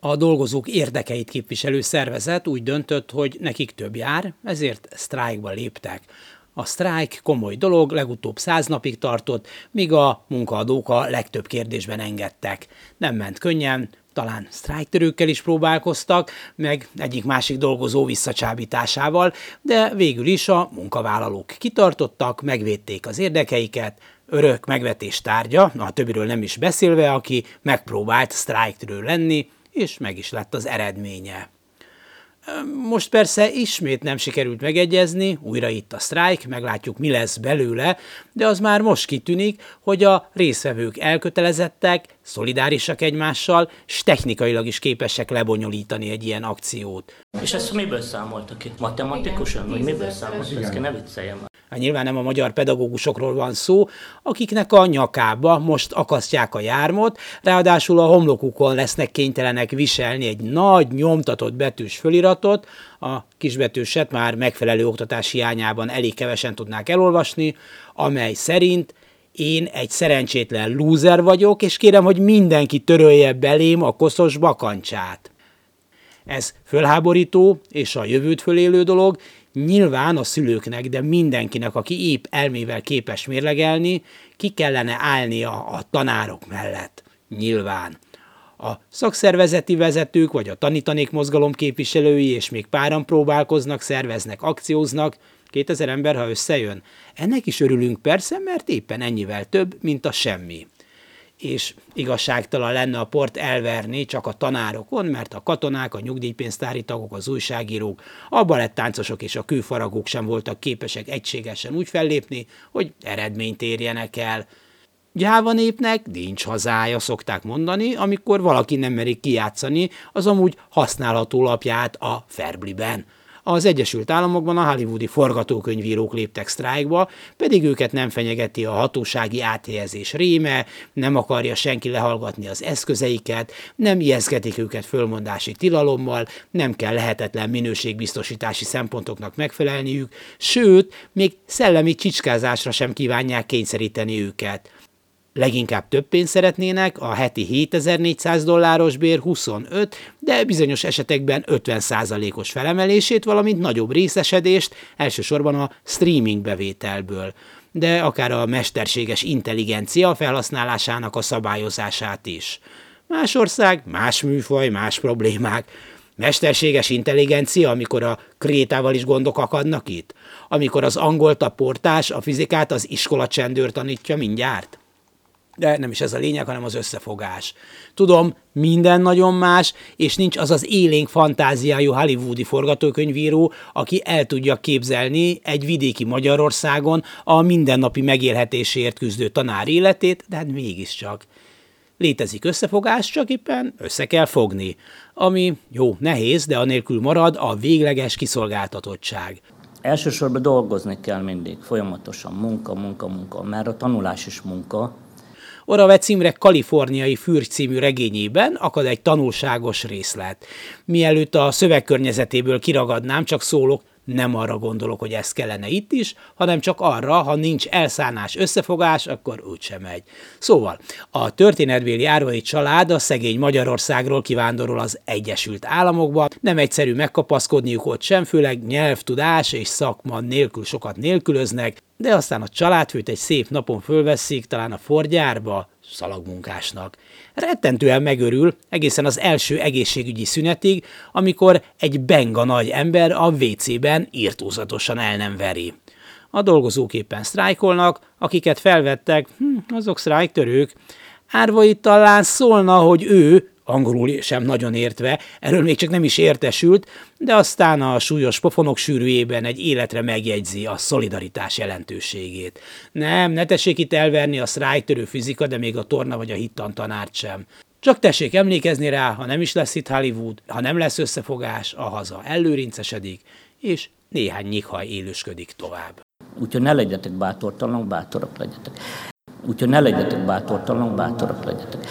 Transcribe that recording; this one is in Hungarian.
A dolgozók érdekeit képviselő szervezet úgy döntött, hogy nekik több jár, ezért sztrájkba léptek. A sztrájk komoly dolog, legutóbb száz napig tartott, míg a munkaadók a legtöbb kérdésben engedtek. Nem ment könnyen, talán sztrájktörőkkel is próbálkoztak, meg egyik-másik dolgozó visszacsábításával, de végül is a munkavállalók kitartottak, megvédték az érdekeiket, örök megvetés tárgya, a többiről nem is beszélve, aki megpróbált sztrájktörő lenni, és meg is lett az eredménye. Most persze ismét nem sikerült megegyezni, újra itt a sztrájk, meglátjuk mi lesz belőle, de az már most kitűnik, hogy a részvevők elkötelezettek, szolidárisak egymással, és technikailag is képesek lebonyolítani egy ilyen akciót. És ezt miből számoltak itt? Matematikusan? Vagy miből számoltak? Ezt ne vicceljem Hát nyilván nem a magyar pedagógusokról van szó, akiknek a nyakába most akasztják a jármot, ráadásul a homlokukon lesznek kénytelenek viselni egy nagy nyomtatott betűs föliratot, a kisbetűset már megfelelő oktatás hiányában elég kevesen tudnák elolvasni, amely szerint én egy szerencsétlen lúzer vagyok, és kérem, hogy mindenki törölje belém a koszos bakancsát. Ez fölháborító és a jövőt fölélő dolog, nyilván a szülőknek, de mindenkinek, aki épp elmével képes mérlegelni, ki kellene állnia a tanárok mellett. Nyilván. A szakszervezeti vezetők vagy a tanítanék mozgalom képviselői és még páran próbálkoznak, szerveznek, akcióznak, 2000 ember, ha összejön. Ennek is örülünk persze, mert éppen ennyivel több, mint a semmi és igazságtalan lenne a port elverni csak a tanárokon, mert a katonák, a nyugdíjpénztári tagok, az újságírók, a balettáncosok és a kőfaragók sem voltak képesek egységesen úgy fellépni, hogy eredményt érjenek el. Gyáva népnek nincs hazája, szokták mondani, amikor valaki nem merik kijátszani az amúgy használható lapját a Ferbliben – az Egyesült Államokban a hollywoodi forgatókönyvírók léptek sztrájkba, pedig őket nem fenyegeti a hatósági áthelyezés réme, nem akarja senki lehallgatni az eszközeiket, nem ijeszgetik őket fölmondási tilalommal, nem kell lehetetlen minőségbiztosítási szempontoknak megfelelniük, sőt, még szellemi csicskázásra sem kívánják kényszeríteni őket leginkább több pénzt szeretnének, a heti 7400 dolláros bér 25, de bizonyos esetekben 50 os felemelését, valamint nagyobb részesedést, elsősorban a streaming bevételből de akár a mesterséges intelligencia felhasználásának a szabályozását is. Más ország, más műfaj, más problémák. Mesterséges intelligencia, amikor a krétával is gondok akadnak itt? Amikor az angolt a portás, a fizikát az iskola csendőr tanítja mindjárt? De nem is ez a lényeg, hanem az összefogás. Tudom, minden nagyon más, és nincs az az élénk fantáziájú hollywoodi forgatókönyvíró, aki el tudja képzelni egy vidéki Magyarországon a mindennapi megélhetésért küzdő tanár életét, de hát mégiscsak. Létezik összefogás, csak éppen össze kell fogni. Ami jó, nehéz, de anélkül marad a végleges kiszolgáltatottság. Elsősorban dolgozni kell mindig, folyamatosan, munka, munka, munka, mert a tanulás is munka, Orave címre Kaliforniai Fürgy című regényében akad egy tanulságos részlet. Mielőtt a szövegkörnyezetéből kiragadnám, csak szólok, nem arra gondolok, hogy ez kellene itt is, hanem csak arra, ha nincs elszánás, összefogás, akkor úgysem megy. Szóval, a történetbéli árvai család a szegény Magyarországról kivándorol az Egyesült Államokba, nem egyszerű megkapaszkodniuk ott sem, főleg nyelvtudás és szakma nélkül sokat nélkülöznek, de aztán a családfőt egy szép napon fölveszik, talán a forgyárba, szalagmunkásnak. Rettentően megörül egészen az első egészségügyi szünetig, amikor egy benga nagy ember a WC-ben írtózatosan el nem veri. A dolgozók éppen sztrájkolnak, akiket felvettek, hm, azok sztrájktörők. Árvai talán szólna, hogy ő angolul sem nagyon értve, erről még csak nem is értesült, de aztán a súlyos pofonok sűrűjében egy életre megjegyzi a szolidaritás jelentőségét. Nem, ne tessék itt elverni a sztrájktörő fizika, de még a torna vagy a hittan tanárt sem. Csak tessék emlékezni rá, ha nem is lesz itt Hollywood, ha nem lesz összefogás, a haza ellőrincesedik, és néhány nyikhaj élősködik tovább. Úgyhogy ne legyetek bátortalanok, bátorok legyetek. Úgyhogy ne legyetek bátortalanok, bátorok legyetek.